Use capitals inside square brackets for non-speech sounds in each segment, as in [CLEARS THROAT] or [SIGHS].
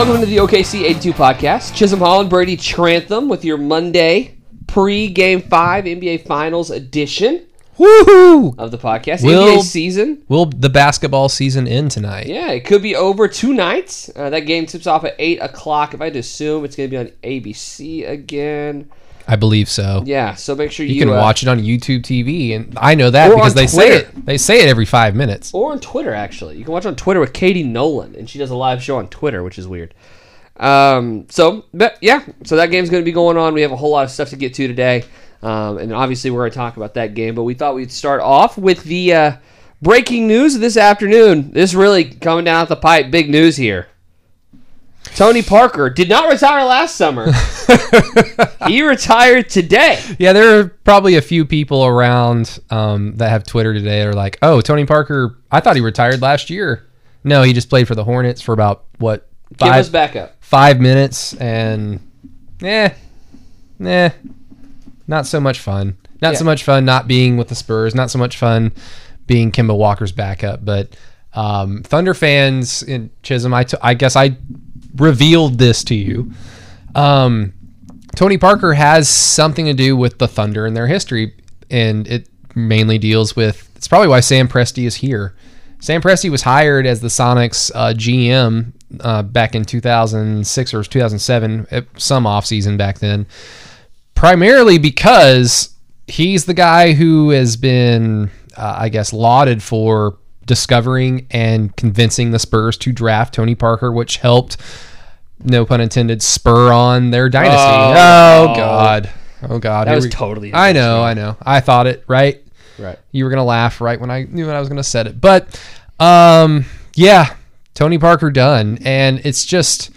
Welcome to the OKC 82 podcast. Chisholm Hall and Brady Trantham with your Monday pre-game five NBA Finals edition Woohoo! of the podcast. Will- NBA season. Will the basketball season end tonight? Yeah, it could be over two nights. Uh, that game tips off at 8 o'clock. If I had to assume, it's going to be on ABC again. I believe so. Yeah, so make sure you, You can uh, watch it on YouTube TV, and I know that because they say it. They say it every five minutes. or on Twitter actually. You can watch on Twitter with Katie Nolan, and she does a live show on Twitter, which is weird. Um, so, but yeah, so that game's going to be going on. We have a whole lot of stuff to get to today, um, and obviously we're going to talk about that game. But we thought we'd start off with the uh, breaking news this afternoon. This really coming down the pipe, big news here. Tony Parker did not retire last summer. [LAUGHS] he retired today. Yeah, there are probably a few people around um, that have Twitter today that are like, "Oh, Tony Parker. I thought he retired last year. No, he just played for the Hornets for about what Give us five back up. five minutes, and eh, nah, not so much fun. Not so much fun not being with the Spurs. Not so much fun being Kemba Walker's backup. But um, Thunder fans in Chisholm, I, t- I guess I revealed this to you. Um, Tony Parker has something to do with the Thunder in their history, and it mainly deals with. It's probably why Sam Presti is here. Sam Presti was hired as the Sonics uh, GM uh, back in 2006 or 2007, at some offseason back then, primarily because he's the guy who has been, uh, I guess, lauded for discovering and convincing the Spurs to draft Tony Parker, which helped, no pun intended, spur on their dynasty. Oh, Oh. God. Oh God. That Here was we- totally I know, I know. I thought it, right? Right. you were gonna laugh right when I knew when I was gonna set it. But um, yeah, Tony Parker done, and it's just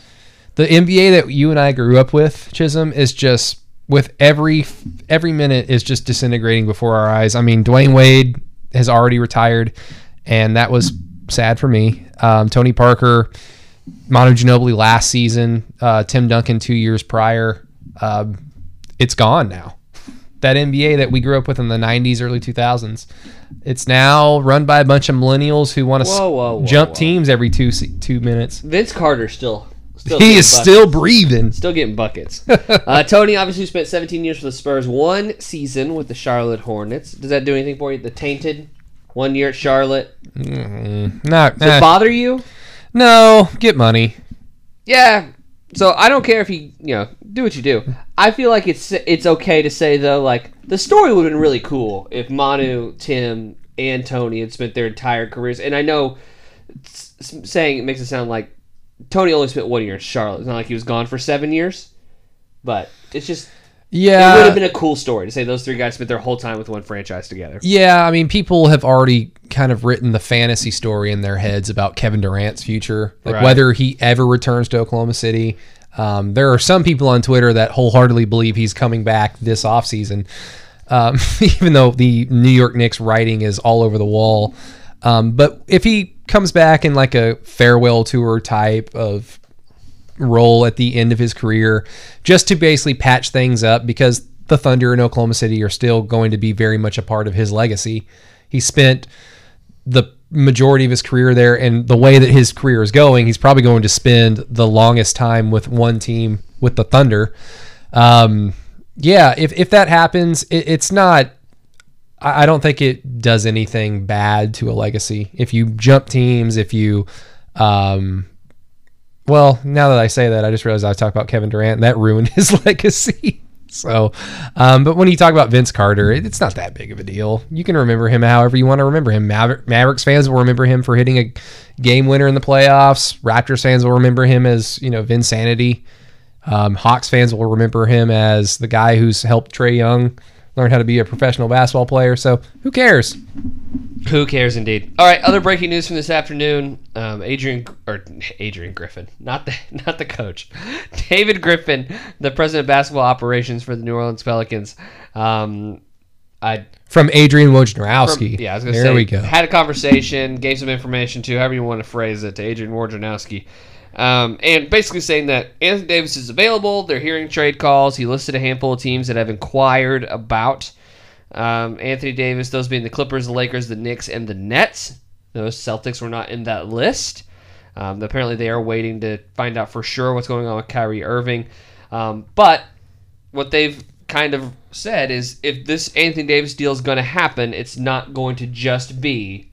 the NBA that you and I grew up with. Chisholm is just with every every minute is just disintegrating before our eyes. I mean, Dwyane Wade has already retired, and that was sad for me. Um, Tony Parker, Manu Ginobili last season, uh, Tim Duncan two years prior. Um, it's gone now that NBA that we grew up with in the 90s, early 2000s. It's now run by a bunch of millennials who want to jump whoa. teams every two two minutes. Vince Carter still. still He is buckets. still breathing. Still getting buckets. [LAUGHS] uh, Tony obviously spent 17 years for the Spurs, one season with the Charlotte Hornets. Does that do anything for you? The tainted one year at Charlotte. Not, Does it eh. bother you? no, get money. Yeah. So I don't care if you you know do what you do. I feel like it's it's okay to say though like the story would have been really cool if Manu, Tim, and Tony had spent their entire careers. And I know saying it makes it sound like Tony only spent one year in Charlotte. It's not like he was gone for seven years. But it's just it would have been a cool story to say those three guys spent their whole time with one franchise together. Yeah, I mean, people have already kind of written the fantasy story in their heads about Kevin Durant's future, like Right. whether he ever returns to Oklahoma City. Um, there are some people on Twitter that wholeheartedly believe he's coming back this offseason, um, [LAUGHS] even though the New York Knicks writing is all over the wall. Um, but if he comes back in like a farewell tour type of role at the end of his career just to basically patch things up because the Thunder in Oklahoma City are still going to be very much a part of his legacy. He spent the majority of his career there and the way that his career is going, he's probably going to spend the longest time with one team with the Thunder. Um, yeah, if, if that happens, it, it's not I I don't think it does anything bad to a legacy. If you jump teams, if you, um, well, now that I say that, I just realized I talking about Kevin Durant, and that ruined [LAUGHS] his legacy. So, um, but when you talk about Vince Carter, it, it's not that big of a deal. You can remember him however you want to remember him. Maver- Mavericks fans will remember him for hitting a game winner in the playoffs. Raptors fans will remember him as you know Vinsanity. Um, Hawks fans will remember him as the guy who's helped Trae Young learn how to be a professional basketball player. So who cares? Who cares, indeed. All right, other breaking news from this afternoon: um, Adrian or Adrian Griffin, not the [LAUGHS] not the coach, David Griffin, the president of basketball operations for the New Orleans Pelicans. Um, I From Adrian Wojnarowski. yeah, I was gonna there say we go. had a conversation, gave some information to however you want to phrase it to Adrian Wojnarowski. Um, and basically saying that Anthony Davis is available. They're hearing trade calls. He listed a handful of teams that have inquired about um, Anthony Davis, those being the Clippers, the Lakers, the Knicks, and the Nets. Those Celtics were not in that list. Um, apparently, they are waiting to find out for sure what's going on with Kyrie Irving. Um, but what they've kind of said is if this Anthony Davis deal is going to happen, it's not going to just be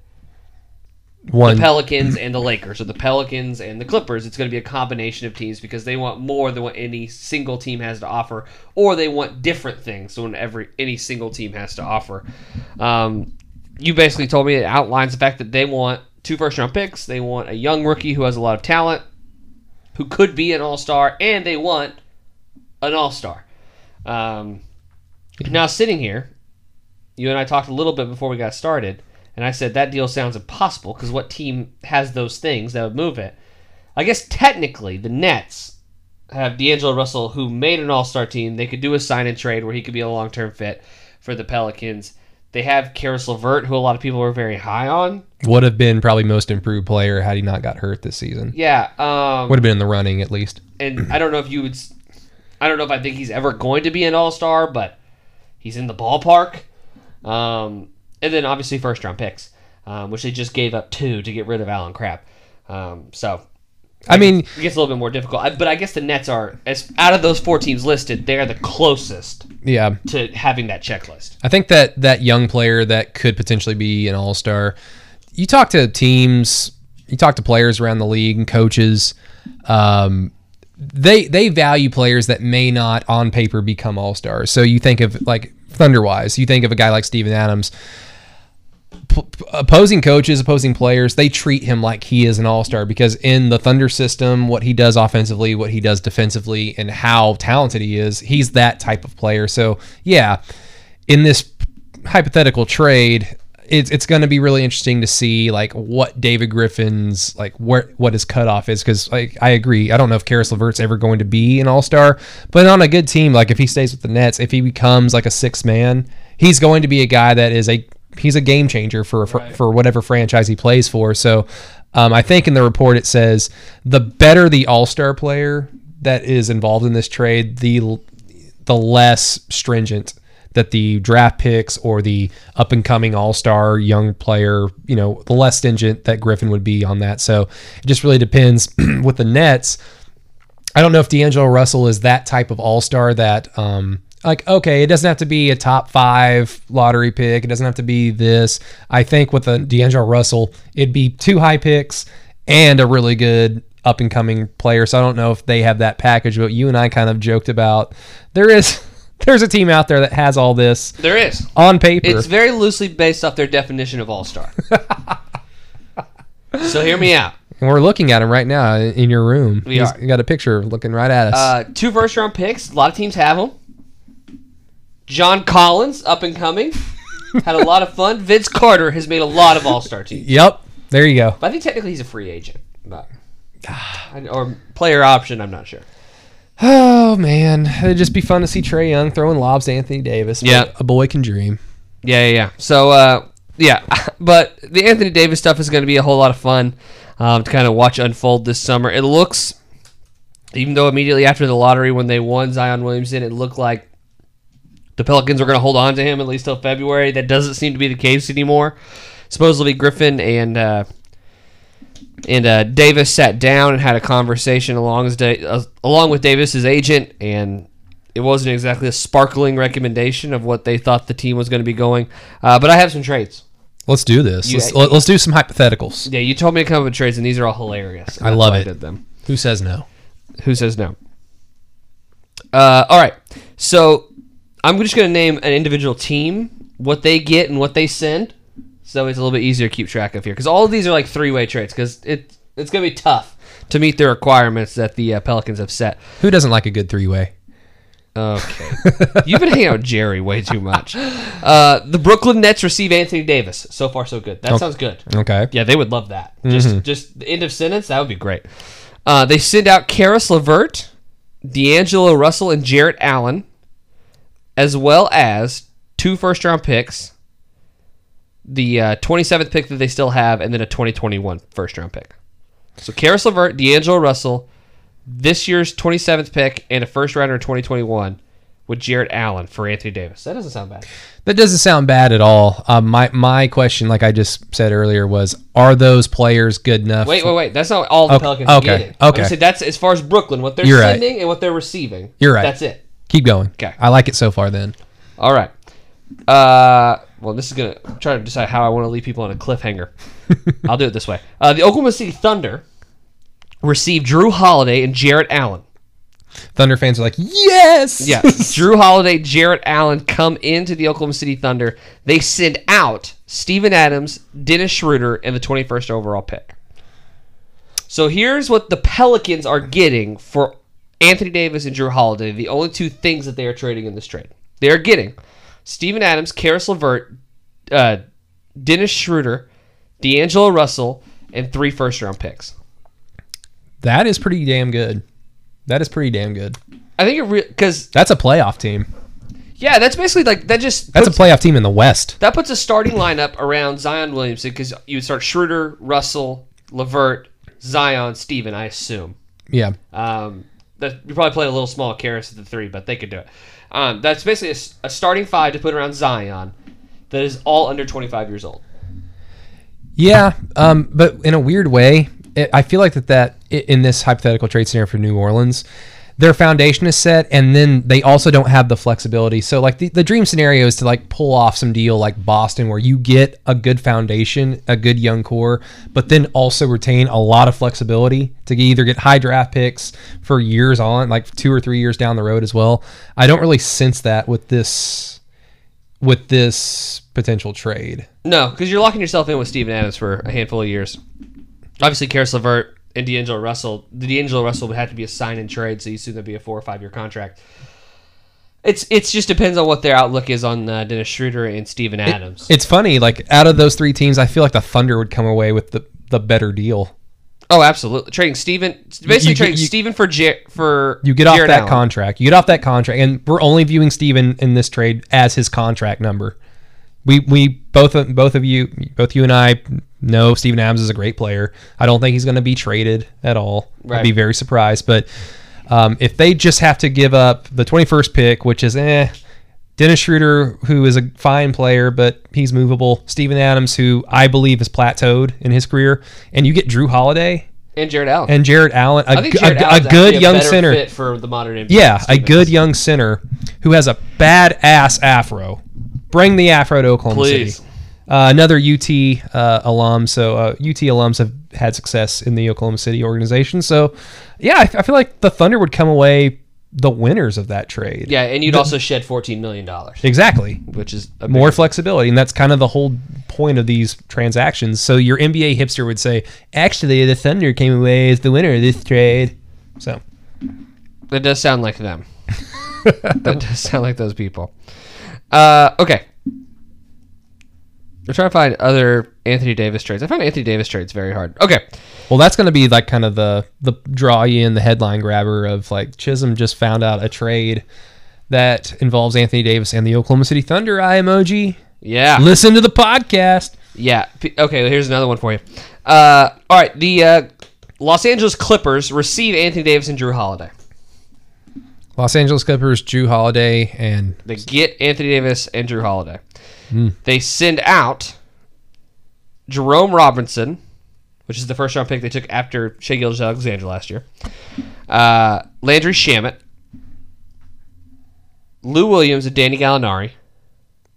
One the Pelicans and the Lakers, or the Pelicans and the Clippers. It's going to be a combination of teams because they want more than what any single team has to offer, or they want different things than every any single team has to offer. Um, you basically told me it outlines the fact that they want two first round picks, they want a young rookie who has a lot of talent, who could be an all star, and they want an all star. Um, now, sitting here, you and I talked a little bit before we got started, and I said that deal sounds impossible because what team has those things that would move it? I guess technically the Nets have D'Angelo Russell, who made an All Star team. They could do a sign and trade where he could be a long term fit for the Pelicans. They have Caris LeVert, who a lot of people were very high on. would have been probably most improved player had he not got hurt this season. Yeah, um, Would have been in the running at least. and I don't know if you would. s- I don't know if I think he's ever going to be an All Star, but he's in the ballpark. Um, and then obviously first round picks, um, which they just gave up two to get rid of Allen Crabbe. Um, so I mean, it gets a little bit more difficult. I, but I guess the Nets are as out of those four teams listed, they're the closest yeah, to having that checklist. I think that that young player that could potentially be an all star. You talk to teams, you talk to players around the league and coaches. Um, they they value players that may not on paper become all stars. So you think of like Thunderwise. You think of a guy like Steven Adams. P- opposing coaches, opposing players, they treat him like he is an all star because in the Thunder system, what he does offensively, what he does defensively, and how talented he is, he's that type of player. So, yeah, in this hypothetical trade, it's, it's going to be really interesting to see like what David Griffin's like where what his cutoff is because like I agree I don't know if Caris LeVert's ever going to be an All Star but on a good team like if he stays with the Nets if he becomes like a six man he's going to be a guy that is a he's a game changer for for, for whatever franchise he plays for so um, I think in the report it says the better the All Star player that is involved in this trade the the less stringent that the draft picks or the up and coming all star young player, you know, the less stringent that Griffin would be on that. So it just really depends [CLEARS THROAT] with the Nets. I don't know if D'Angelo Russell is that type of all star that, um, like, okay, it doesn't have to be a top five lottery pick. It doesn't have to be this. I think with a D'Angelo Russell, it'd be two high picks and a really good up and coming player. So I don't know if they have that package, but you and I kind of joked about there is [LAUGHS] there's a team out there that has all this There is. on paper. It's very loosely based off their definition of All Star. [LAUGHS] so hear me out. and we're looking at him right now in your room. We He's are. got a picture looking right at us. Uh, two first round picks. A lot of teams have them. John Collins, up and coming, had a lot of fun. Vince Carter has made a lot of All Star teams. yep. There you go. But I think technically he's a free agent, but or player option. I'm not sure. Oh man, it'd just be fun to see Trae Young throwing lobs to Anthony Davis. Yeah. a boy can dream. Yeah, yeah, yeah. So, uh, yeah, [LAUGHS] but the Anthony Davis stuff is going to be a whole lot of fun um, to kind of watch unfold this summer. It looks, even though immediately after the lottery when they won Zion Williamson, it looked like the Pelicans were going to hold on to him at least till February. That doesn't seem to be the case anymore. Supposedly Griffin and uh, and uh, Davis sat down and had a conversation along as da- uh, along with Davis's agent, and it wasn't exactly a sparkling recommendation of what they thought the team was going to be going. Uh, but I have some trades. Let's do this. You- let's, let, us do some hypotheticals. Yeah, you told me to come up with trades, and these are all hilarious. I love it. did them. Who says no? Who says no? Uh, all right. So I'm just going to name an individual team, what they get, and what they send. So it's a little bit easier to keep track of here because all of these are like three way trades because it it's going to be tough to meet the requirements that the uh, Pelicans have set. Who doesn't like a good three way? Okay. You've been hanging out with Jerry way too much. Uh, the Brooklyn Nets receive Anthony Davis. So far, so good. That sounds good. Okay. Yeah, they would love that. Just, just the end of sentence. That would be great. Uh, they send out Caris Levert, D'Angelo Russell, and Jarrett Allen, as well as two first round picks, the uh, 27th pick that they still have, and then a 2021 first round pick. So Caris Levert, D'Angelo Russell, this year's 27th pick, and a first rounder in 2021 with Jarrett Allen for Anthony Davis. That doesn't sound bad. That doesn't sound bad at all. Um, my my question, like I just said earlier, was: Are those players good enough? Wait, wait, wait. That's not all the Okay, Pelicans okay, are getting. I'm okay. that's as far as Brooklyn, what they're You're right. sending and what they're receiving. You're right. That's it. Keep going. Okay. I like it so far. Then All right. Uh, well, this is gonna I'm to decide how I want to leave people on a cliffhanger. [LAUGHS] I'll do it this way. Uh, the Oklahoma City Thunder received Jrue Holiday and Jarrett Allen. Thunder fans are like, yes, Yeah, [LAUGHS] Jrue Holiday, Jarrett Allen come into the Oklahoma City Thunder. They send out Steven Adams, Dennis Schroeder, and the 21st overall pick. So here's what the Pelicans are getting for Anthony Davis and Jrue Holiday. The only two things that they are trading in this trade. They are getting Steven Adams, Caris LeVert, uh, Dennis Schroeder, D'Angelo Russell, and three first round picks. that is pretty damn good. That is pretty damn good. I think it because That's a playoff team. yeah, that's basically like that just That's puts- a playoff team in the West. That puts a starting lineup around Zion Williamson because you would start Schroeder, Russell, Levert, Zion, Steven, I assume. Yeah, Um, that you probably play a little small Caris at the three, but they could do it. Um, that's basically a starting five to put around Zion that is all under 25 years old. yeah. Um, but in a weird way, it, I feel like that that in this hypothetical trade scenario for New Orleans, their foundation is set, and then they also don't have the flexibility. So, like the, the dream scenario is to like pull off some deal like Boston, where you get a good foundation, a good young core, but then also retain a lot of flexibility to either get high draft picks for years on, like two or three years down the road as well. I don't really sense that with this with this potential trade. No, because you're locking yourself in with Steven Adams for a handful of years. Obviously, Caris Levert and D'Angelo Russell. The D'Angelo Russell would have to be a sign and trade, so you assume that'd be a four or five year contract. It's it's just depends on what their outlook is on uh, Dennis Schroeder and Steven Adams. It's funny, like out of those three teams, I feel like the Thunder would come away with the, the better deal. oh, absolutely. Trading Steven, basically You- trading you- Steven for Jar- for You get off that Allen. contract. You get off that contract, and we're only viewing Steven in this trade as his contract number. We we both both of you both you and I know Steven Adams is a great player. I don't think he's going to be traded at all. I'd be very surprised. But um, if they just have to give up the 21st pick, which is eh, Dennis Schroeder, who is a fine player but he's movable. Steven Adams, who I believe has plateaued in his career, and you get Jrue Holiday and Jarrett Allen. and Jarrett Allen, a, I think g- a- a good actually young center. fit for the modern NBA. Yeah, a good young center who has a badass afro. Bring the afro to Oklahoma Please. City. Uh, another UT uh, alum. So uh, UT alums have had success in the Oklahoma City organization. So yeah, I, I feel like the Thunder would come away the winners of that trade. Yeah, and you'd also shed fourteen million dollars, Exactly. which is More flexibility, and that's kind of the whole point of these transactions. So your NBA hipster would say, actually, the Thunder came away as the winner of this trade. So That does sound like them. [LAUGHS] that does sound like those people. Uh, okay. I'm trying to find other Anthony Davis trades. I found Anthony Davis trades very hard. Okay. Well, that's going to be like kind of the the draw you in the headline grabber of like Chisholm just found out a trade that involves Anthony Davis and the Oklahoma City Thunder. I emoji. Yeah. Listen to the podcast. Yeah. Okay, here's another one for you. Uh, all right. The uh, Los Angeles Clippers receive Anthony Davis and Jrue Holiday. Los Angeles Clippers, Jrue Holiday, and They get Anthony Davis and Jrue Holiday. Hmm. They send out Jerome Robinson, which is the first round pick they took after Shai Gilgeous-Alexander last year. Uh, Landry Shamet, Lou Williams, and Danny Gallinari,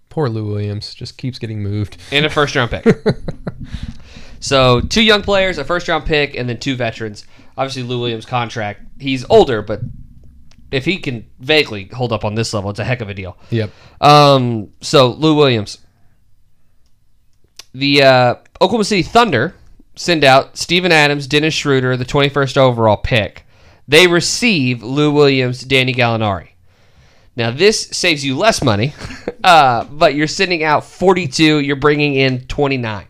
poor Lou Williams just keeps getting moved. and a first round pick. [LAUGHS] so two young players, a first round pick, and then two veterans. Obviously, Lou Williams' contract. He's older, but if he can vaguely hold up on this level, it's a heck of a deal. Yep. Um, so Lou Williams. The uh, Oklahoma City Thunder send out Steven Adams, Dennis Schroeder, the 21st overall pick. They receive Lou Williams, Danny Gallinari. Now this saves you less money, [LAUGHS] uh, but you're sending out 42. You're bringing in 29.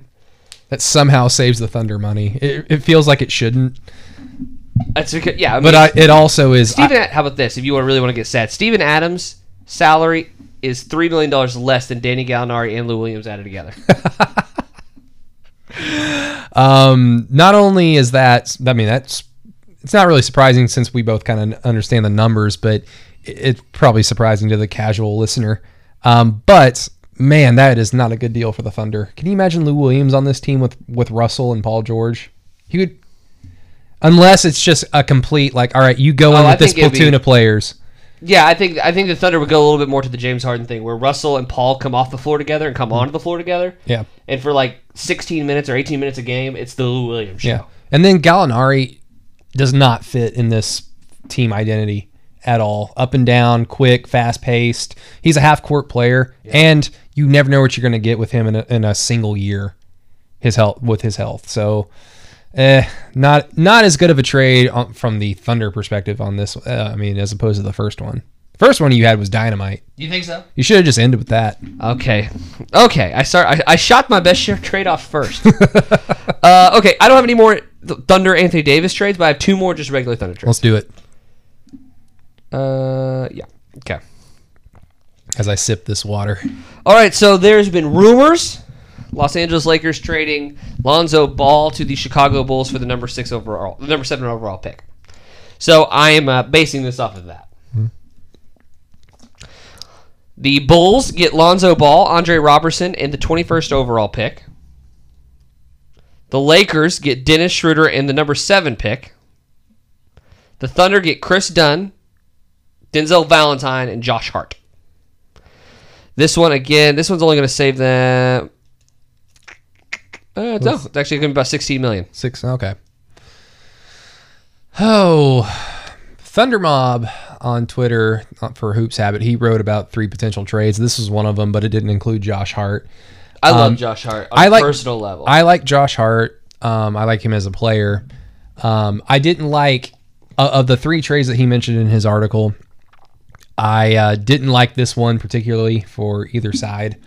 That somehow saves the Thunder money. It, it feels like it shouldn't, That's because, yeah. I mean, but I, it also is. Steven, how about this? If you really want to get sad, Steven Adams' salary is three million dollars less than Danny Gallinari and Lou Williams added together. [LAUGHS] Um, not only is that, I mean, that's it's not really surprising since we both kind of understand the numbers, but it- it's probably surprising to the casual listener. Um, but man, that is not a good deal for the Thunder. Can you imagine Lou Williams on this team with with Russell and Paul George? He would, unless it's just a complete like, all right, you go Oh, in I with this think it'd be- platoon of players. Yeah, I think I think the Thunder would go a little bit more to the James Harden thing, where Russell and Paul come off the floor together and come mm-hmm. onto the floor together, Yeah, and for like 16 minutes or 18 minutes a game, it's the Lou Williams show. yeah. And then Gallinari does not fit in this team identity at all. Up and down, quick, fast paced. He's a half court player, and you never know what you're going to get with him in a, in a single year. His health with his health, so eh, not not as good of a trade on, from the Thunder perspective on this. Uh, I mean, as opposed to the first one. First one you had was dynamite. You think so? You should have just ended with that. Okay, okay. I start. I, I shot my best share trade off first. [LAUGHS] uh, okay, I don't have any more Thunder Anthony Davis trades, but I have two more just regular Thunder trades. Let's do it. Uh, yeah. Okay. As I sip this water. All right, so there's been rumors. Los Angeles Lakers trading Lonzo Ball to the Chicago Bulls for the number six overall, the number seven overall pick. So I am uh, basing this off of that. The Bulls get Lonzo Ball, Andre Roberson, and the 21st overall pick. The Lakers get Dennis Schroeder and the number seven pick. The Thunder get Kris Dunn, Denzel Valentine, and Josh Hart. This one again. This one's only going to save them. Uh, no, it's actually going to be about 16 million. Six. Okay. Oh, Thunder Mob on Twitter uh, for Hoops Habit. He wrote about three potential trades. This was one of them, but it didn't include Josh Hart. I love Um, Josh Hart on I a like- personal level. I like Josh Hart. Um, I like him as a player. Um, I didn't like uh, of the three trades that he mentioned in his article. I uh, didn't like this one particularly for either side.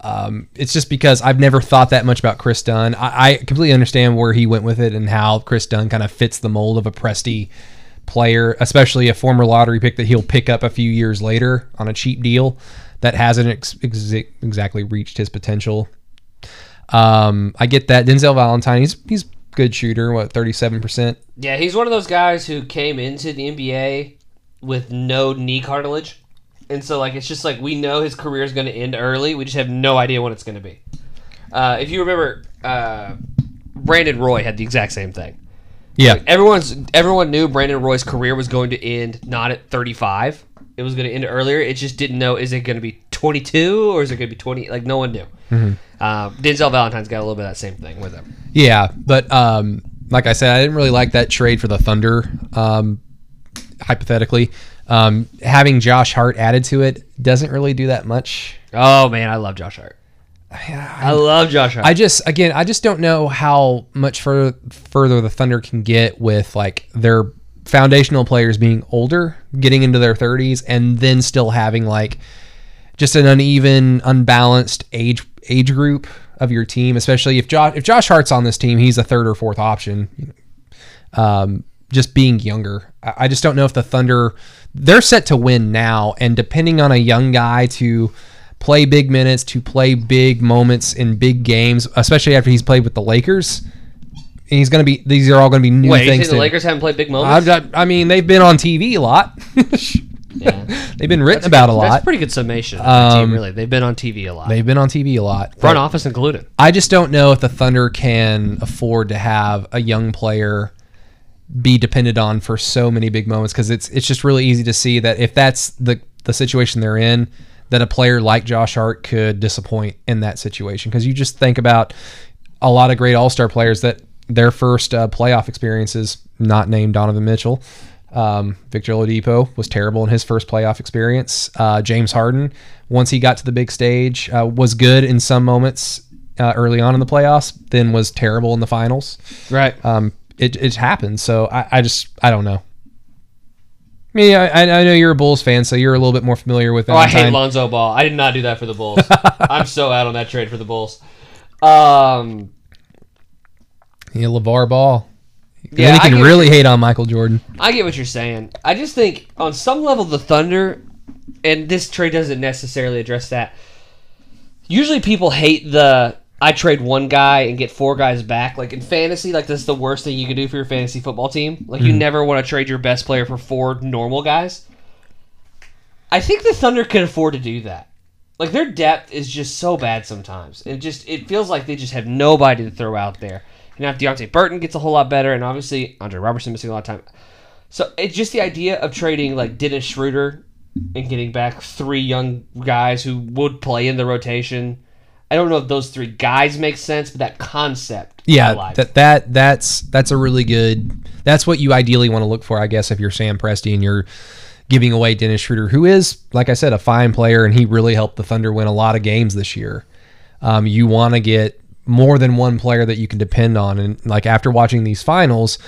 Um, it's just because I've never thought that much about Kris Dunn. I, I completely understand where he went with it and how Kris Dunn kind of fits the mold of a Presti player, especially a former lottery pick that he'll pick up a few years later on a cheap deal that hasn't ex- ex- exactly reached his potential. Um, I get that Denzel Valentine. He's he's good shooter. What thirty seven percent. yeah, he's one of those guys who came into the NBA with no knee cartilage. And so, like, it's just like we know his career is going to end early. We just have no idea when it's going to be. Uh, if you remember, uh, Brandon Roy had the exact same thing. Yeah, Everyone's everyone knew Brandon Roy's career was going to end not at 35. It was going to end earlier. It just didn't know is it going to be 22 or is it going to be 20? Like no one knew. Uh, Denzel Valentine's got a little bit of that same thing with him. yeah. But um, like I said, I didn't really like that trade for the Thunder. Um, hypothetically, um, having Josh Hart added to it doesn't really do that much. Oh man, I love Josh Hart. I love Josh Hart. I just again, I just don't know how much further further the Thunder can get with like their foundational players being older, getting into their 30s, and then still having like just an uneven, unbalanced age age group of your team. Especially if Josh if Josh Hart's on this team, he's a third or fourth option. Um, just being younger, I just don't know if the Thunder they're set to win now, and depending on a young guy to play big minutes, to play big moments in big games, especially after he's played with the Lakers. He's going to be; these are all going to be new Wait, things. think the Lakers haven't played big I've moments? got, I mean, they've been on TV a lot. [LAUGHS] yeah. they've been written about a That's lot. That's a pretty good summation. Of Um, team, really, they've been on TV a lot, They've been on TV a lot. front office included. I just don't know if the Thunder can afford to have a young player be depended on for so many big moments because it's it's just really easy to see that if that's the the situation they're in, that a player like Josh Hart could disappoint in that situation because you just think about a lot of great All Star players that their first uh, playoff experiences, not named Donovan Mitchell. Um, Victor Oladipo was terrible in his first playoff experience. Uh, James Harden, once he got to the big stage, uh, was good in some moments uh, early on in the playoffs, then was terrible in the finals. Right. Um, it, it happens. So I, I just I don't know. I mean, I, I know you're a Bulls fan, so you're a little bit more familiar with. Oh, I hate Lonzo Ball. I did not do that for the Bulls. [LAUGHS] I'm so out on that trade for the Bulls. Um, Yeah, LeVar Ball. Yeah, then he can really hate on Michael Jordan. I get what you're saying. I just think on some level the Thunder, and this trade doesn't necessarily address that. Usually people hate the I trade one guy and get four guys back. Like in fantasy, like that's the worst thing you can do for your fantasy football team. Like you hmm. never want to trade your best player for four normal guys. I think the Thunder can afford to do that. Like their depth is just so bad sometimes. It just it feels like they just have nobody to throw out there. And now if Deonte Burton gets a whole lot better, and obviously Andre Roberson missing a lot of time. So it's just the idea of trading like Dennis Schroeder and getting back three young guys who would play in the rotation. I don't know if those three guys make sense, but that concept. Yeah, that that that's that's a really good. That's what you ideally want to look for, I guess, if you're Sam Presti and you're giving away Dennis Schroeder, who is, like I said, a fine player, and he really helped the Thunder win a lot of games this year. Um, you want to get more than one player that you can depend on, and like after watching these finals,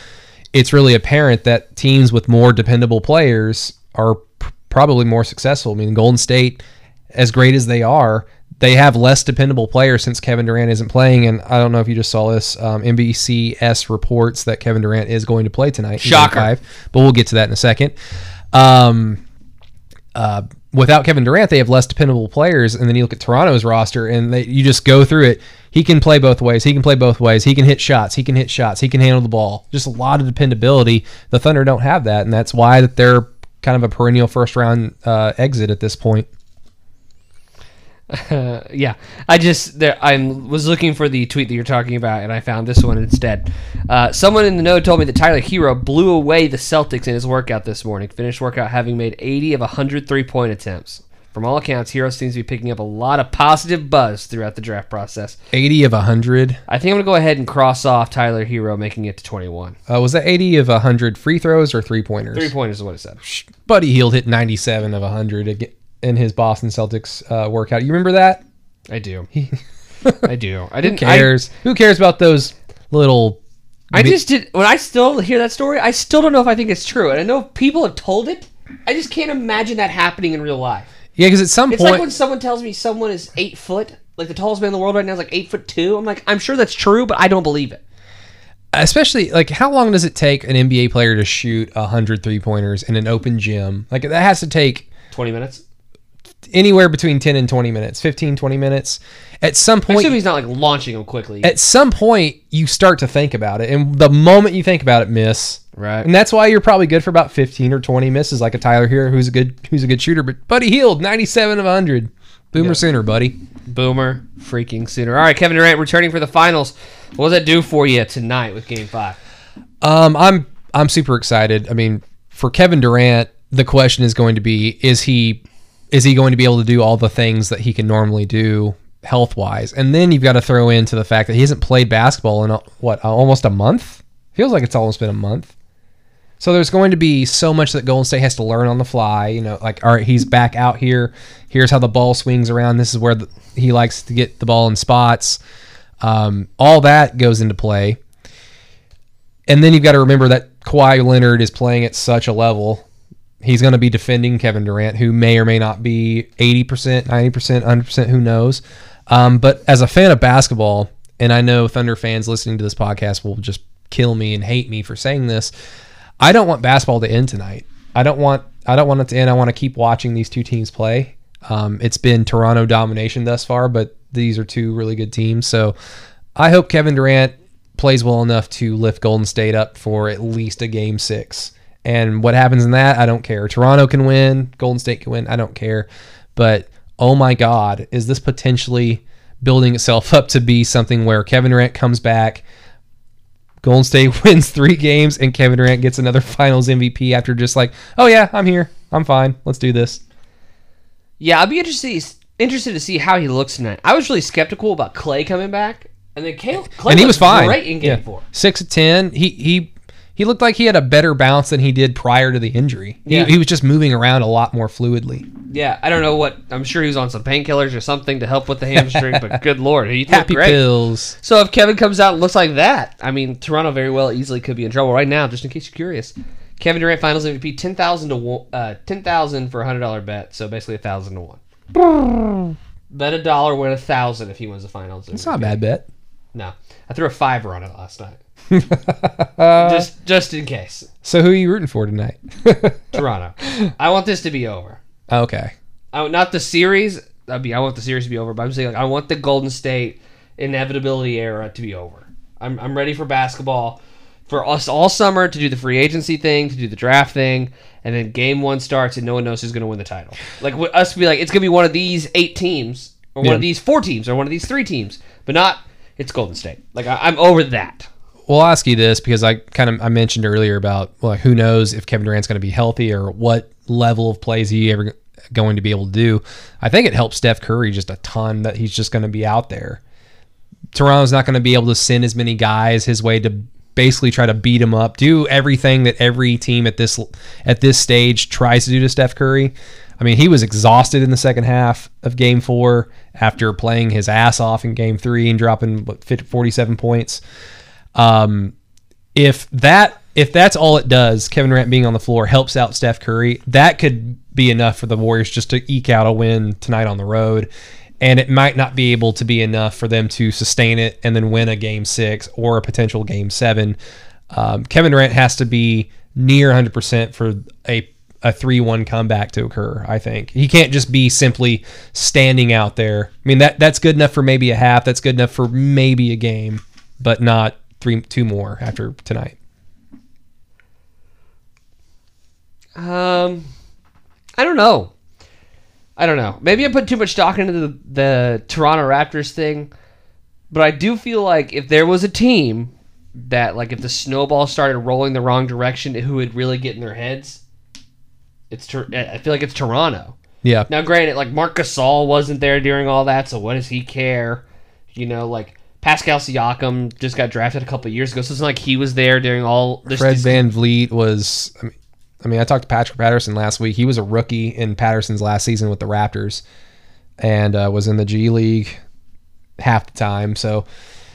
it's really apparent that teams with more dependable players are probably more successful. I mean, Golden State, as great as they are, they have less dependable players since Kevin Durant isn't playing. And I don't know if you just saw this. Um, NBCS reports that Kevin Durant is going to play tonight. Shocker. Five, but we'll get to that in a second. Um, uh, without Kevin Durant, they have less dependable players. And then you look at Toronto's roster, and they, you just go through it. He can play both ways. He can play both ways. He can hit shots. He can hit shots. He can handle the ball. Just a lot of dependability. The Thunder don't have that, and that's why that they're kind of a perennial first round uh, exit at this point. Uh, [LAUGHS] yeah, I just there I was looking for the tweet that you're talking about, and I found this one instead. Uh, someone in the know told me that Tyler Herro blew away the Celtics in his workout this morning. Finished workout having made 80 of 100 three point attempts. From all accounts, Herro seems to be picking up a lot of positive buzz throughout the draft process. 80 of 100. I think I'm gonna go ahead and cross off Tyler Herro making it to 21. Uh, was that 80 of 100 free throws or three pointers? Three pointers is what it said. Buddy Hield hit 97 of 100 ag- in his Boston Celtics uh, workout. You remember that? I do. I do. I [LAUGHS] didn't. I- cares? Who cares about those little. I mi- just did. When I still hear that story, I still don't know if I think it's true. And I know people have told it. I just can't imagine that happening in real life. Yeah, because at some It's point. It's like when someone tells me someone is eight foot, like the tallest man in the world right now is like eight foot two. I'm like, I'm sure that's true, but I don't believe it. especially like how long does it take an NBA player to shoot 100 three pointers in an open gym? Like that has to take Twenty minutes. Anywhere between 10 and 20 minutes, 15, 20 minutes. At some I point, assume he's not like launching them quickly. at some point, you start to think about it. And the moment you think about it, miss. Right. And that's why you're probably good for about 15 or 20 misses, like a Tyler Herro, who's a good who's a good shooter. But Buddy Hield, 97 of 100. Boomer Yeah. sooner, buddy. Boomer freaking sooner. All right, Kevin Durant returning for the finals. What does that do for you tonight with Game Five? Um, I'm I'm super excited. I mean, for Kevin Durant, the question is going to be: is he is he going to be able to do all the things that he can normally do health wise? And then you've got to throw into the fact that he hasn't played basketball in a, what almost a month. Feels like it's almost been a month. So there's going to be so much that Golden State has to learn on the fly. You know, like all right, he's back out here. Here's how the ball swings around. This is where the, he likes to get the ball in spots. Um, all that goes into play. And then you've got to remember that Kawhi Leonard is playing at such a level. He's going to be defending Kevin Durant, who may or may not be 80%, 90%, 100%, who knows. Um, but as a fan of basketball, and I know Thunder fans listening to this podcast will just kill me and hate me for saying this, I don't want basketball to end tonight. I don't want I don't want it to end. I want to keep watching these two teams play. Um, it's been Toronto domination thus far, but these are two really good teams. So I hope Kevin Durant plays well enough to lift Golden State up for at least a game six. And what happens in that, I don't care. Toronto can win, Golden State can win, I don't care. But oh my God, is this potentially building itself [LAUGHS] up to be something where Kevin Durant comes back, Golden State [LAUGHS] wins three games, and Kevin Durant gets another [LAUGHS] Finals MVP after just like, oh yeah, I'm here, I'm fine, let's do this. Yeah, I'd be interested interested to see how he looks tonight. I was really skeptical about Clay coming back, and then Clay, Clay and he was fine. Great in Game Yeah. Four. Six of ten. He he he looked like he had a better bounce than he did prior to the injury. Yeah. He, he was just moving around a lot more fluidly. Yeah, I don't know what. I'm sure he was on some painkillers or something to help with the hamstring, but [LAUGHS] good lord, he looked Happy great. pills. So if Kevin comes out and looks like that, I mean, Toronto very well easily could be in trouble right now. Just in case you're curious, Kevin Durant Finals MVP ten thousand to one, uh, ten thousand for a hundred dollar bet. So basically a thousand to one. bet a dollar, win a thousand if he wins the Finals. It's not a bad bet. No, I threw a fiver on it last night. [LAUGHS] just just in case, So who are you rooting for tonight? [LAUGHS] Toronto. I want this to be over. okay. I, not the series. I mean, I want the series to be over, but I'm saying like I want the Golden State inevitability era to be over. I'm, I'm ready for basketball for us all summer to do the free agency thing, to do the draft thing, and then game one starts and no one knows who's going to win the title. Like us be like, it's going to be one of these eight teams, or one Yeah. of these four teams, or one of these three teams, but not it's Golden State. Like I, I'm over that. Well, ask you this because I kind of I mentioned earlier about well, who knows if Kevin Durant's going to be healthy or what level of plays he ever going to be able to do. I think it helps Steph Curry just a ton that he's just going to be out there. Toronto's not going to be able to send as many guys his way to basically try to beat him up, do everything that every team at this at this stage tries to do to Steph Curry. I mean, he was exhausted in the second half of Game Four after playing his ass off in Game Three and dropping what 47 points. Um, if that if that's all it does, Kevin Durant being on the floor helps out Steph Curry. That could be enough for the Warriors just to eke out a win tonight on the road. And it might not be able to be enough for them to sustain it and then win a game six or a potential game seven. Um, Kevin Durant has to be near 100% for a a 3-1 comeback to occur, I think. He can't just be simply standing out there. I mean that that's good enough for maybe a half, that's good enough for maybe a game, but not three two more after tonight. Um, I don't know. I don't know. Maybe I put too much stock into the, the Toronto Raptors thing, but I do feel like if there was a team that, like, if the snowball started rolling the wrong direction, who would really get in their heads, it's I feel like it's Toronto. Yeah. Now, granted, like Marc Gasol wasn't there during all that, so what does he care? You know, like Pascal Siakam just got drafted a couple of years ago, so it's not like he was there during all this. Fred VanVleet was. I mean, I mean, I talked to Patrick Patterson last week. He was a rookie in Patterson's last season with the Raptors, and uh, was in the G League half the time. So,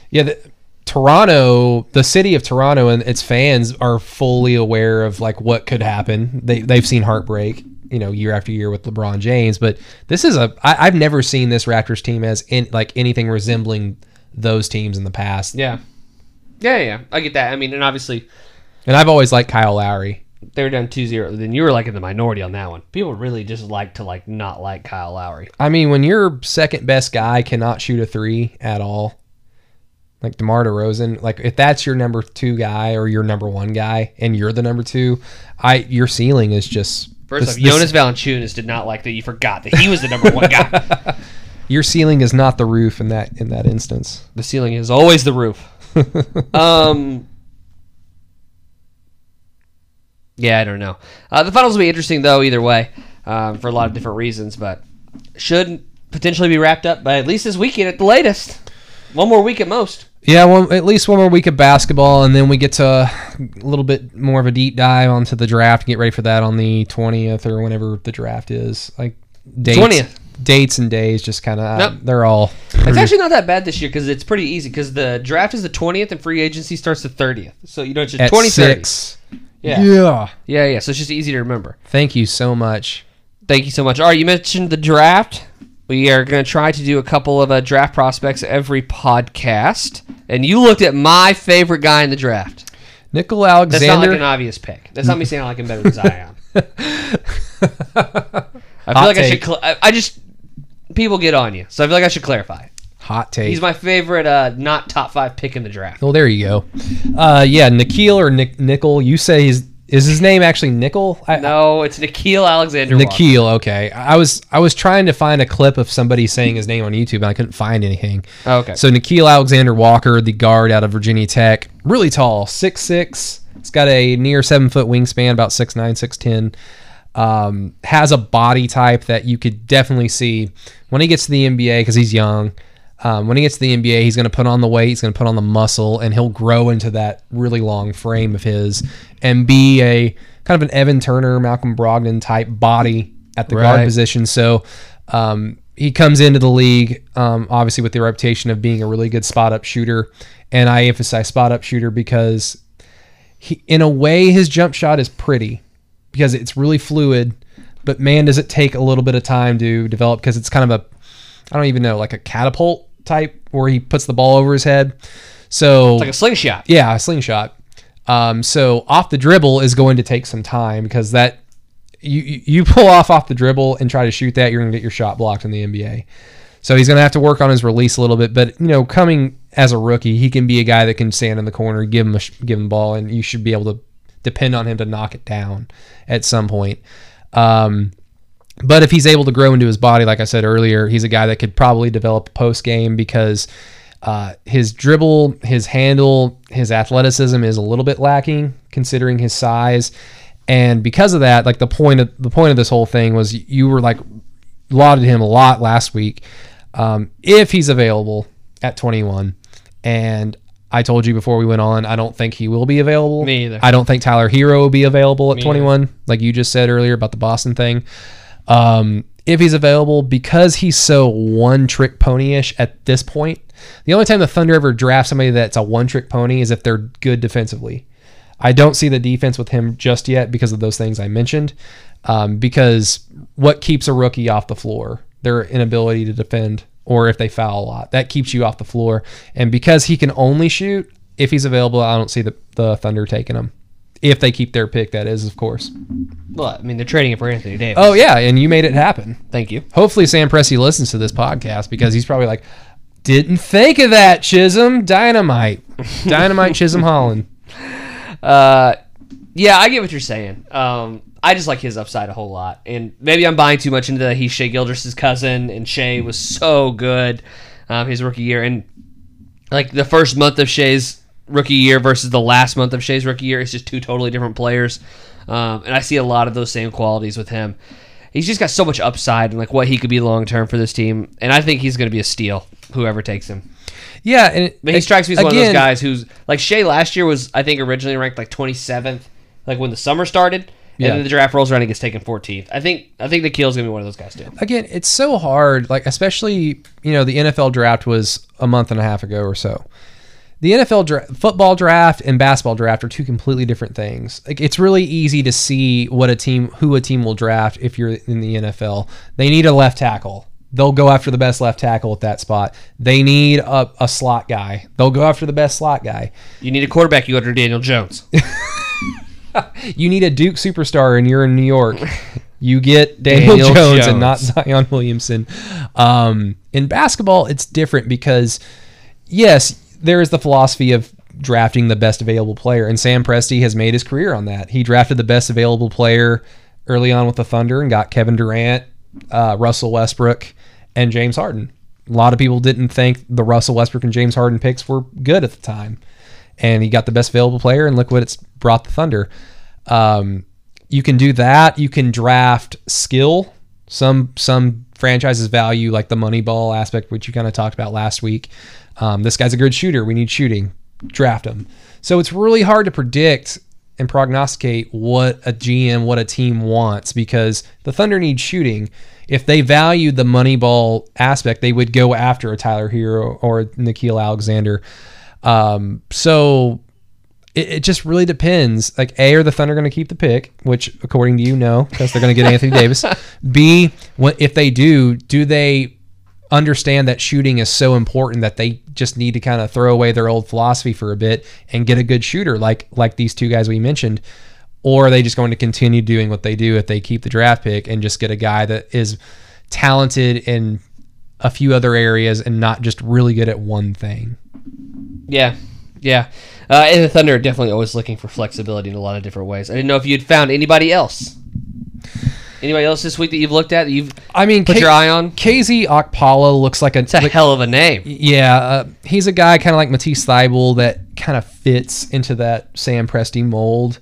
yeah, the, Toronto, the city of Toronto, and its fans are fully aware of like what could happen. They they've seen heartbreak, you know, year after year with LeBron James. But this is a I, I've never seen this Raptors team as in like anything resembling those teams in the past. Yeah. Yeah, yeah, I get that. I mean, and obviously And I've always liked Kyle Lowry. they were down 2-0. Then you were like in the minority on that one. People really just like to like not like Kyle Lowry. I mean, when your second best guy cannot shoot a three at all, like DeMar DeRozan, like if that's your number two guy or your number one guy, and you're the number two, I your ceiling is just First this- off, this- Jonas Valanciunas did not like that you forgot that he was the number one guy. [LAUGHS] Your ceiling is not the roof in that in that instance. The ceiling is always the roof. [LAUGHS] um. Yeah, I don't know. Uh, the finals will be interesting though, either way, um, for a lot of different reasons. But should potentially be wrapped up by at least this weekend at the latest. One more week at most. Yeah, well, at least one more week of basketball, and then we get to a little bit more of a deep dive onto the draft. And get ready for that on the twentieth or whenever the draft is. Like 20th. Dates and days, just kind of Nope. they're all. It's actually not that bad this year because it's pretty easy because the draft is the twentieth and free agency starts the thirtieth. So you know it's just at twenty thirty. six. Yeah. yeah. yeah, yeah. So it's just easy to remember. Thank you so much. Thank you so much. All right, you mentioned the draft. We are going to try to do a couple of uh, draft prospects every podcast, and you looked at my favorite guy in the draft. Nickel Alexander. That's not like an obvious pick. That's not me saying I like him better than Zion. [LAUGHS] I feel Hot like I should. Cl- I, I just people get on you, so I feel like I should clarify. Hot take. He's my favorite, uh, not top five pick in the draft. well, there you go. Uh, yeah, Nickeil or Nick, Nickel. You say his is his name actually Nickel? I, No, it's Nickeil Alexander. Walker. Nickeil. Okay, I was I was trying to find a clip of somebody saying his name on YouTube and I couldn't find anything. Oh, okay. So Nickeil Alexander Walker, the guard out of Virginia Tech, really tall, six six. It's got a near seven foot wingspan, about six nine, six ten. Um, has a body type that you could definitely see when he gets to the NBA because he's young. Um, when he gets to the NBA, he's going to put on the weight, he's going to put on the muscle, and he'll grow into that really long frame of his and be a kind of an Evan Turner, Malcolm Brogdon type body at the guard position. So um, he comes into the league, um, obviously with the reputation of being a really good spot up shooter, and I emphasize spot up shooter because he, in a way, his jump shot is pretty because it's really fluid. But man, does it take a little bit of time to develop because it's kind of a, I don't even know, like a catapult type where he puts the ball over his head. So like a slingshot. yeah, a slingshot. Um, so off the dribble is going to take some time because that you you you [LAUGHS] pull off off the dribble and try to shoot that, you're going to get your shot blocked in the NBA. So he's going to have to work on his release a little bit. But you know, coming as a rookie, he can be a guy that can stand in the corner, give him a give him ball, and you should be able to depend on him to knock it down at some point. Um, but if he's able to grow into his body, like I said earlier, he's a guy that could probably develop post game because uh, his dribble, his handle, his athleticism is a little bit lacking considering his size. And because of that, like the point of the point of this whole thing was you were like lauded him a lot last week. Um, if he's available at 21, and I told you before we went on, I don't think he will be available. Me either. I don't think Tyler Herro will be available at Me 21, like you just said earlier about the Boston thing. Um, if he's available, because he's so one trick pony ish at this point, the only time the Thunder ever draft somebody that's a one trick pony is if they're good defensively. I don't see the defense with him just yet because of those things I mentioned. Um, because what keeps a rookie off the floor? Their inability to defend, or if they foul a lot, that keeps you off the floor. And because he can only shoot, if he's available, I don't see the, the Thunder taking him. If they keep their pick, that is, of course. Well, I mean, they're trading it for Anthony Davis. Oh yeah, and you made it happen. thank you. Hopefully, Sam Presti listens to this podcast because he's probably like, "Didn't think of that, Chisholm. Dynamite, dynamite, Chisholm Holland." [LAUGHS] Uh, yeah, I get what you're saying. Um, I just like his upside a whole lot, and maybe I'm buying too much into that. He's Shai Gilgeous's cousin, and Shai was so good um, his rookie year, and like the first month of Shai's rookie year versus the last month of Shai's rookie year, it's just two totally different players, um, and I see a lot of those same qualities with him. He's just got so much upside and like what he could be long term for this team, and I think he's going to be a steal. Whoever takes him. Yeah, and it, But he strikes me as one of those guys who's like Shai last year was I think originally ranked like 27th, like when the summer started, Yeah. and then the draft rolls around and gets taken 14th. I think I think Nickeil's gonna be one of those guys too. Again, it's so hard. Like especially, you know, the NFL draft was a month and a half ago or so. The NFL dra- football draft and basketball draft are two completely different things. Like it's really easy to see what a team who a team will draft if you're in the NFL. They need a left tackle. They'll go after the best left tackle at that spot. They need a, a slot guy. They'll go after the best slot guy. You need a quarterback, you go to Daniel Jones. [LAUGHS] [LAUGHS] You need a Duke superstar and you're in New York. [LAUGHS] You get Daniel, Daniel Jones, and not Zion Williamson. Um, in basketball, it's different because, yes, there is the philosophy of drafting the best available player, and Sam Presti has made his career on that. He drafted the best available player early on with the Thunder and got Kevin Durant, uh, Russell Westbrook, and James Harden. A lot of people didn't think the Russell Westbrook and James Harden picks were good at the time and he got the best available player, and look what it's brought the Thunder. Um, you can do that. You can draft skill. Some some franchises value like the money ball aspect, which you kind of talked about last week. Um, this guy's a good shooter. We need shooting. Draft him. So it's really hard to predict and prognosticate what a GM, what a team wants because the Thunder need shooting. If they valued the money ball aspect, they would go after a Tyler Herro or Nickeil Alexander. Um, so it, it just really depends. Like, A, are the Thunder going to keep the pick, which according to you, no, because they're going to get Anthony [LAUGHS] Davis. B, what if they do, do they understand that shooting is so important that they just need to kind of throw away their old philosophy for a bit and get a good shooter like like these two guys we mentioned? Or are they just going to continue doing what they do if they keep the draft pick and just get a guy that is talented in a few other areas and not just really good at one thing? Yeah, yeah. Uh, and the Thunder are definitely always looking for flexibility in a lot of different ways. I didn't know if you'd found anybody else. Anybody else this week that you've looked at that you've I mean, put K- your eye on? KZ Okpala looks like a, It's a like- hell of a name. yeah, uh, he's a guy kind of like Matisse Thybulle that kind of fits into that Sam Presti mold.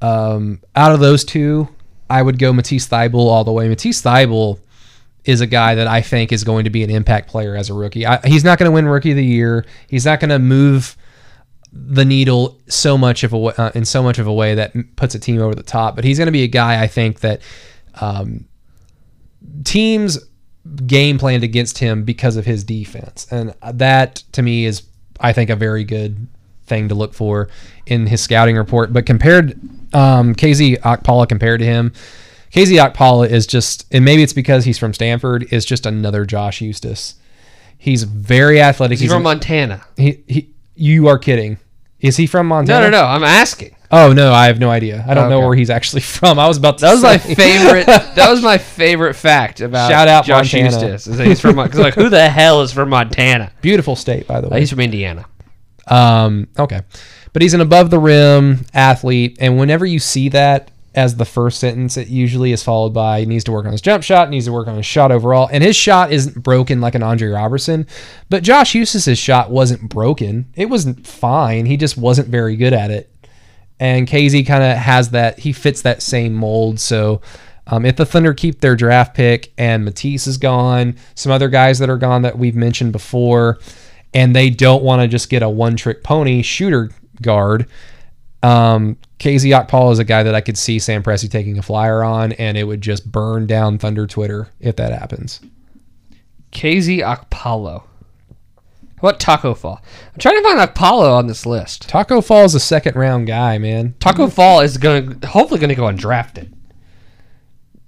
Um, out of those two, I would go Matisse Thybulle all the way. Matisse Thybulle is a guy that I think is going to be an impact player as a rookie. I, he's not going to win Rookie of the Year. He's not going to move the needle so much of a uh, in so much of a way that puts a team over the top. But he's going to be a guy I think that um, teams game planned against him because of his defense, and that to me is I think a very good thing to look for in his scouting report. But compared um, KZ Okpala compared to him. KZ Okpala is just, and maybe it's because he's from Stanford, is just another Josh Huestis. He's very athletic. He's from Montana. he, he, you are kidding. Is he from Montana? no, no. No. I'm asking. Oh no, I have no idea. I don't know where he's actually [LAUGHS] from. I was about to. That was my favorite. [LAUGHS] that was my favorite fact about Shout out Josh Montana. Huestis. Is he's from because like who the hell is from Montana? Beautiful state, by the Uh, way. he's from Indiana. Um, okay, but he's an above the rim athlete, and whenever you see that as the first sentence, it usually is followed by he needs to work on his jump shot, needs to work on his shot overall, and his shot isn't broken like an Andre Roberson, but Josh Huestis's shot wasn't broken. It wasn't fine. He just wasn't very good at it. And KZ kind of has that. He fits that same mold. So. Um, if the Thunder keep their draft pick and Matisse is gone, some other guys that are gone that we've mentioned before, and they don't want to just get a one trick pony shooter guard. Um, KZ Okpala is a guy that I could see Sam Presti taking a flyer on, and it would just burn down Thunder Twitter if that happens. KZ Okpala. What Taco Fall? I'm trying to find Okpala on this list. Taco Fall is a second round guy, man. Taco Fall is going to hopefully going to go undrafted.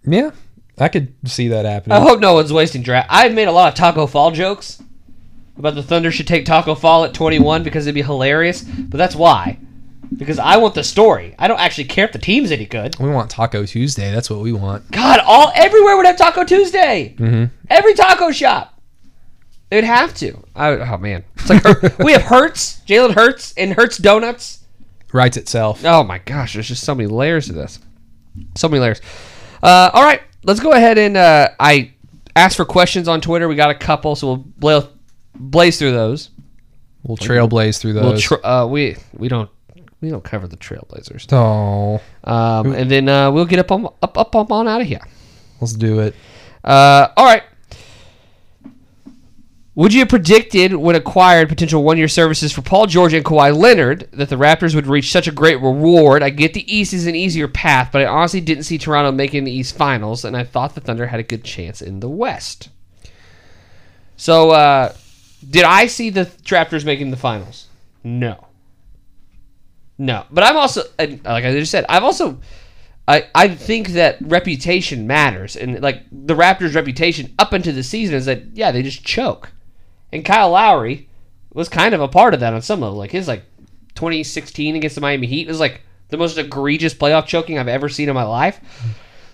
Yeah, I could see that happening. I hope no one's wasting draft. I've made a lot of Taco Fall jokes about the Thunder should take Taco Fall at 21 because it'd be hilarious, but that's why. Because I want the story. I don't actually care if the team's any good. We want Taco Tuesday. That's what we want. God, all everywhere would have Taco Tuesday. Mhm. Every taco shop. They'd have to. I, oh man, it's like Her- we have Hertz, Jalen Hurts, and Hertz Donuts. Writes itself. Oh my gosh, there's just so many layers to this. So many layers. Uh, all right, let's go ahead and uh, I asked for questions on Twitter. We got a couple, so we'll bla- blaze through those. We'll trailblaze through We'll those. uh, we we don't we don't cover the Trailblazers. oh, Um, and then uh, we'll get up on up up, up on out of here. let's do it. Uh, all right. Would you have predicted when acquired potential one-year services for Paul George and Kawhi Leonard that the Raptors would reach such a great reward? I get the East is an easier path, but I honestly didn't see Toronto making the East Finals, and I thought the Thunder had a good chance in the West. So, uh, did I see the Raptors making the Finals? No. No, but I'm also like I just said, I've also I, I think that reputation matters, and like the Raptors' reputation up into the season is that yeah they just choke, and Kyle Lowry was kind of a part of that on some level. Like his like 2016 against the Miami Heat was like the most egregious playoff choking I've ever seen in my life.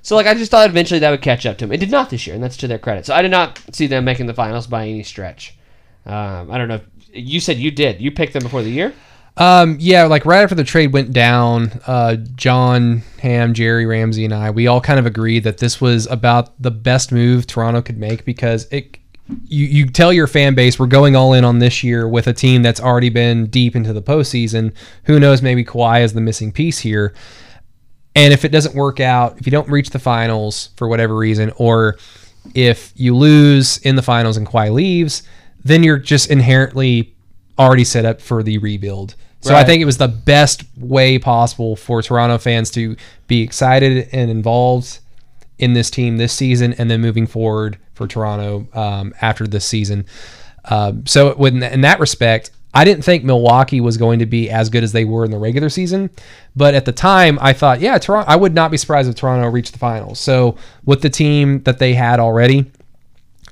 So like I just thought eventually that would catch up to him. It did not this year, and that's to their credit. So I did not see them making the finals by any stretch. Um, I don't know. You said you did. You picked them before the year. Um, yeah, like right after the trade went down, uh, John Ham, Jerry Ramsey, and I, we all kind of agreed that this was about the best move Toronto could make because it. You, you tell your fan base we're going all in on this year with a team that's already been deep into the postseason. Who knows? Maybe Kawhi is the missing piece here. And if it doesn't work out, if you don't reach the finals for whatever reason, or if you lose in the finals and Kawhi leaves, then you're just inherently already set up for the rebuild. So I think it was the best way possible for Toronto fans to be excited and involved in this team this season, and then moving forward for Toronto um, after this season. Um, so with, in that respect, I didn't think Milwaukee was going to be as good as they were in the regular season, but at the time I thought, yeah, Toronto. I would not be surprised if Toronto reached the finals. So with the team that they had already,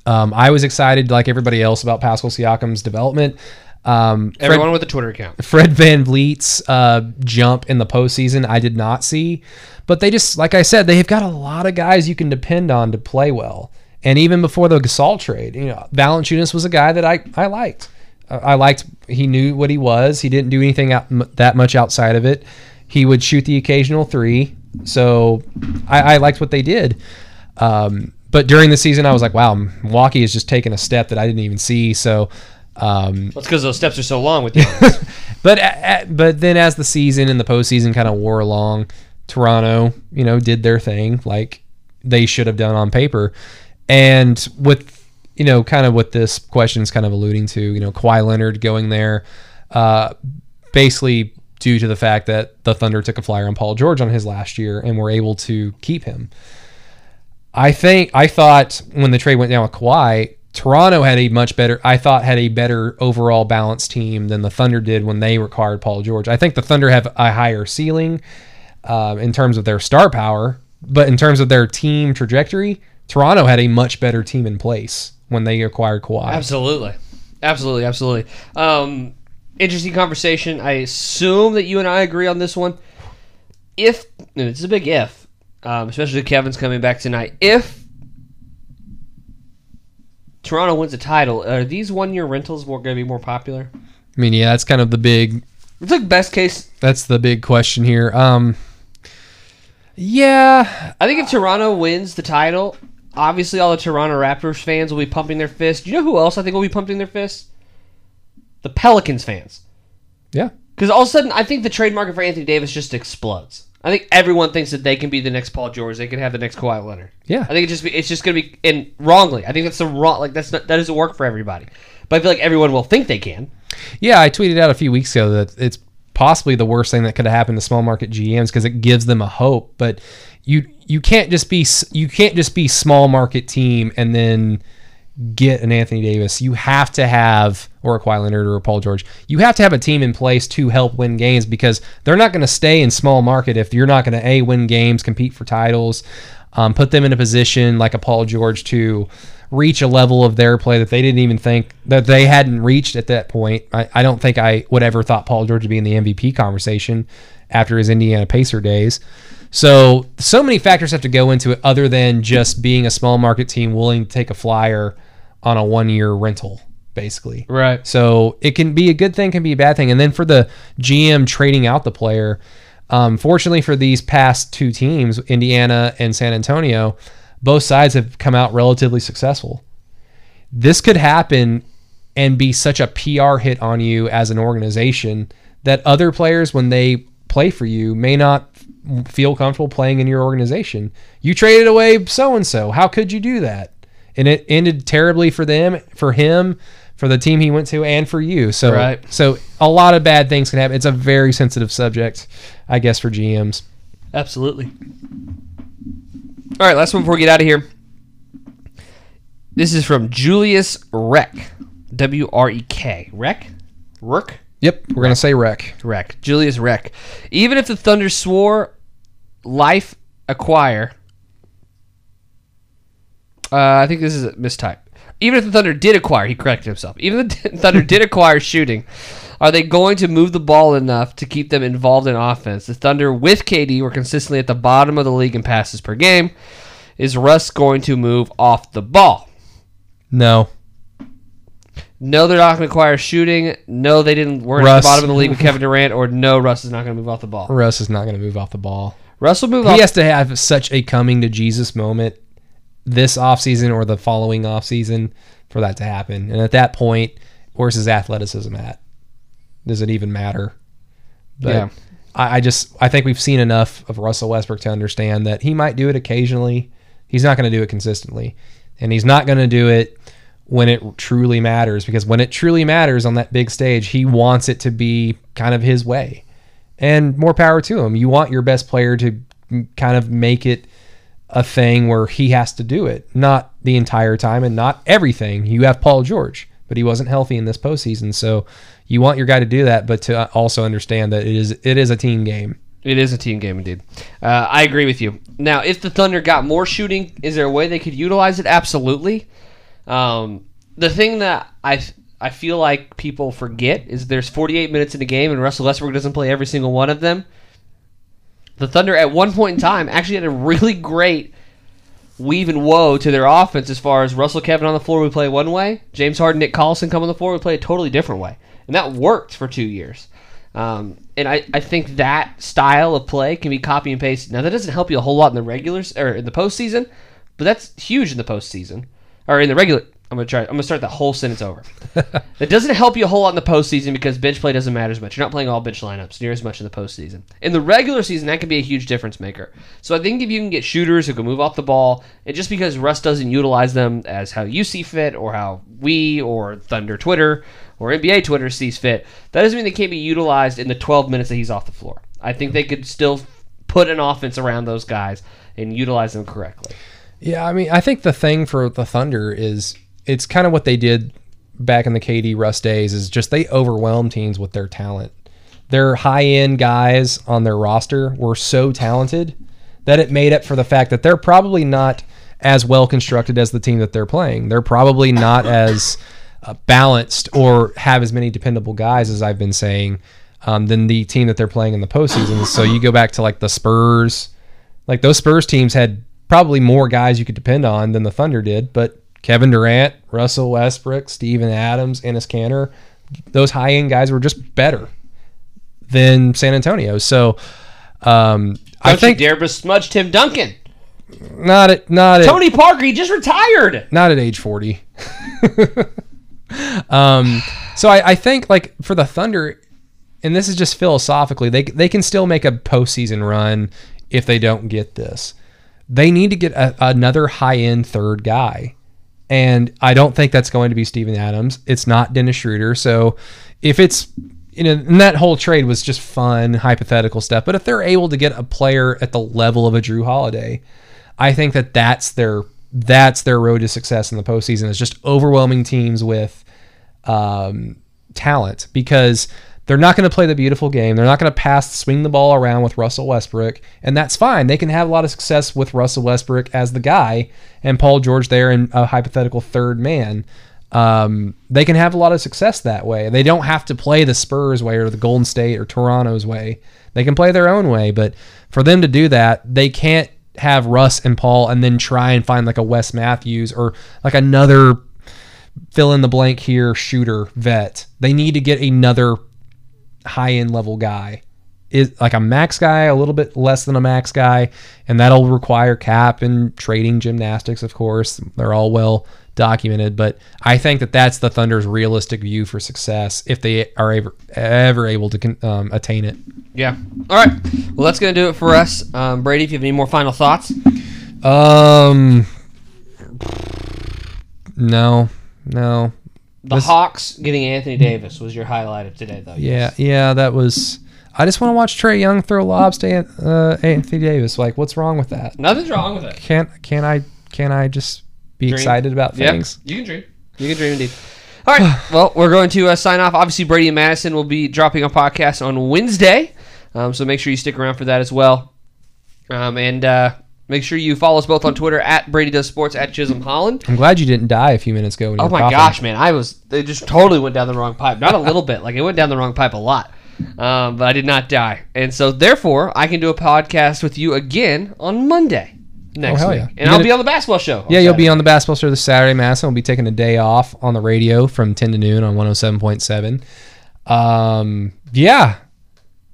um, I was excited, like everybody else, about Pascal Siakam's development. Um, Fred- Everyone with a Twitter account. Fred VanVleet's uh, jump in the postseason, I did not see. But they just, like I said, they've got a lot of guys you can depend on to play well. And even before the Gasol trade, you know, Valanciunas was a guy that I, I liked. Uh, I liked, he knew what he was. He didn't do anything out, m- that much outside of it. He would shoot the occasional three. So I, I liked what they did. Um, but during the season, I was like, wow, Milwaukee is just taking a step that I didn't even see. So, um, That's because those steps are so long with you. [LAUGHS] but a- a- but then as the season and the postseason kind of wore along, Toronto, you know, did their thing like they should have done on paper. And with you know, kind of what this question is kind of alluding to, you know, Kawhi Leonard going there, uh, basically due to the fact that the Thunder took a flyer on Paul George on his last year and were able to keep him. I think I thought when the trade went down with Kawhi, Toronto had a much better. I thought had a better overall balanced team than the Thunder did when they required Paul George. I think the Thunder have a higher ceiling um, in terms of their star power, but in terms of their team trajectory, Toronto had a much better team in place when they acquired Kawhi. Absolutely, absolutely, absolutely. Um, interesting conversation. I assume that you and I agree on this one. if it's a big if, um, especially Kevin's coming back tonight. If Toronto wins the title, are these one-year rentals more going to be more popular? I mean, yeah, that's kind of the big It's like best case. that's the big question here. Um, yeah, I think if Toronto wins the title, obviously all the Toronto Raptors fans will be pumping their fists. Do you know who else I think will be pumping their fists? The Pelicans fans. yeah, Because all of a sudden, I think the trade market for Anthony Davis just explodes. I think everyone thinks that they can be the next Paul George. They can have the next Kawhi Leonard. yeah. I think it just be, it's just going to be and wrongly. I think that's the wrong like that's not, that doesn't work for everybody. But I feel like everyone will think they can. Yeah, I tweeted out a few weeks ago that it's possibly the worst thing that could have happened to small market GMs because it gives them a hope. But you you can't just be you can't just be small market team and then get an Anthony Davis. You have to have or a Kawhi Leonard or a Paul George. You have to have a team in place to help win games because they're not going to stay in small market if you're not going to a win games, compete for titles, um, put them in a position like a Paul George to reach a level of their play that they didn't even think that they hadn't reached at that point. I, I don't think I would ever thought Paul George would be in the MVP conversation after his Indiana Pacer days. So so many factors have to go into it other than just being a small market team willing to take a flyer on a one year rental, basically. Right. So it can be a good thing, can be a bad thing. And then for the GM trading out the player, um, fortunately for these past two teams, Indiana and San Antonio, both sides have come out relatively successful. This could happen and be such a PR hit on you as an organization that other players, when they play for you, may not feel comfortable playing in your organization. You traded away so and so. How could you do that? And it ended terribly for them, for him, for the team he went to, and for you. So, Right. so a lot of bad things can happen. It's a very sensitive subject, I guess, for GMs. Absolutely. All right, last one before we get out of here. This is from Julius Reck. W R E K. Reck? Rook? Yep, we're gonna say wreck. Reck. Julius Reck. Even if the Thunder swore life acquire. Uh, I think this is a mistype. Even if the Thunder did acquire, he corrected himself. Even if the [LAUGHS] Thunder did acquire shooting, are they going to move the ball enough to keep them involved in offense? The Thunder with KD were consistently at the bottom of the league in passes per game. Is Russ going to move off the ball? No, No, they're not going to acquire shooting. No, they didn't. We're at the bottom of the league with Kevin Durant. Or no, Russ is not going to move off the ball. Russ is not gonna move off the ball. Russ will move off. He has to have such a coming to Jesus moment this offseason or the following offseason for that to happen. And at that point, where's his athleticism at? Does it even matter? But Yeah. I, I just I think we've seen enough of Russell Westbrook to understand that he might do it occasionally. He's not going to do it consistently. And he's not going to do it when it truly matters because when it truly matters on that big stage, he wants it to be kind of his way. And more power to him. You want your best player to kind of make it a thing where he has to do it, not the entire time and not everything. You have Paul George, but he wasn't healthy in this postseason, so you want your guy to do that, but to also understand that it is it is a team game. It is a team game indeed. Uh, I agree with you. Now, if the Thunder got more shooting, is there a way they could utilize it? Absolutely. Um, the thing that I I feel like people forget is there's 48 minutes in a game, and Russell Westbrook doesn't play every single one of them. The Thunder, at one point in time, actually had a really great weave and woe to their offense as far as Russell Kevin on the floor would play one way, James Harden, Nick Collison come on the floor would play a totally different way, and that worked for two years. Um, and I, I think that style of play can be copy and pasted. Now that doesn't help you a whole lot in the regulars or in the postseason, but that's huge in the postseason or in the regular. I'm gonna try. I'm gonna start that whole sentence over. It doesn't help you a whole lot in the postseason because bench play doesn't matter as much. You're not playing all bench lineups near as much in the postseason. In the regular season, that can be a huge difference maker. So I think if you can get shooters who can move off the ball, and just because Russ doesn't utilize them as how you see fit, or how we or Thunder Twitter or NBA Twitter sees fit, that doesn't mean they can't be utilized in the 12 minutes that he's off the floor. I think they could still put an offense around those guys and utilize them correctly. Yeah, I mean, I think the thing for the Thunder is it's kind of what they did back in the KD Russ days is just they overwhelm teams with their talent. Their high end guys on their roster were so talented that it made up for the fact that they're probably not as well constructed as the team that they're playing. They're probably not as uh, balanced or have as many dependable guys as I've been saying. um, than the team that they're playing in the postseason. so you go back to like the Spurs, like those Spurs teams had probably more guys you could depend on than the Thunder did, but Kevin Durant, Russell Westbrook, Steven Adams, Enes Kanter, those high end guys were just better than San Antonio. So um, I think you dare besmudge Tim Duncan. not at not at Tony Parker, he just retired. not at age 40 [LAUGHS] um so I, I think like for the thunder and this is just philosophically they, they can still make a postseason run if they don't get this they need to get a, another high-end third guy and i don't think that's going to be Steven adams. It's not dennis schroeder. So if it's you know and that whole trade was just fun hypothetical stuff. But if they're able to get a player at the level of a Jrue holiday I think that that's their that's their road to success in the postseason is just overwhelming teams with um, talent. Because they're not going to play the beautiful game. They're not going to pass, swing the ball around with Russell Westbrook, and that's fine. They can have a lot of success with Russell Westbrook as the guy and Paul George there in a hypothetical third man. Um, they can have a lot of success that way. They don't have to play the Spurs way or the Golden State or Toronto's way. They can play their own way, but for them to do that, they can't have Russ and Paul and then try and find like a Wes Matthews or like another fill in the blank here shooter vet. They need to get another high end level guy. Is like a max guy, a little bit less than a max guy, and that'll require cap and trading gymnastics, of course. They're all well documented, but I think that that's the Thunder's realistic view for success if they are ever, ever able to um, attain it. Yeah. All right. Well, that's going to do it for us. Um, Brady, if you have any more final thoughts. Um, no, no. The Hawks getting Anthony Davis was your highlight of today, though. Yeah, yeah, that was. I just want to watch Trae Young throw lobs to uh, Anthony Davis. Like, what's wrong with that? Nothing's wrong with it. Can't can I can I just be Dream. excited about things? Yeah, you can dream. You can dream indeed. [SIGHS] All right. well, we're going to uh, sign off. Obviously, Brady and Madison will be dropping a podcast on Wednesday, um, so make sure you stick around for that as well. Um, and uh, make sure you follow us both on Twitter at Brady Does Sports at Chisholm Holland. I'm glad you didn't die a few minutes ago. When you Oh my coughing. gosh, man! I was they just totally went down the wrong pipe. Not a little bit, like it went down the wrong pipe a lot. Um, but I did not die, and so therefore I can do a podcast with you again on Monday next Oh, hell week, yeah. and I'll gonna- be on the basketball show. Yeah, you'll be on the basketball show this Saturday, Madison. We'll be taking a day off on the radio from 10 to noon on 107.7. Um, yeah.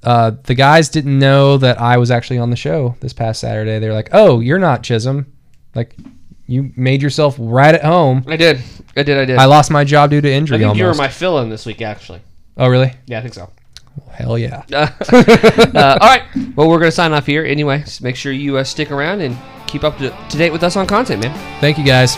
Uh, the guys didn't know that I was actually on the show this past Saturday. They were like, oh, you're not Chisholm. Like, you made yourself right at home. I did, I did, I did. I lost my job due to injury I think almost. you were my fill-in this week, actually. oh, really? Yeah, I think so. Hell yeah. [LAUGHS] uh, all right. Well, we're going to sign off here anyway. So make sure you uh, stick around and keep up to, to date with us on content, man. Thank you, guys.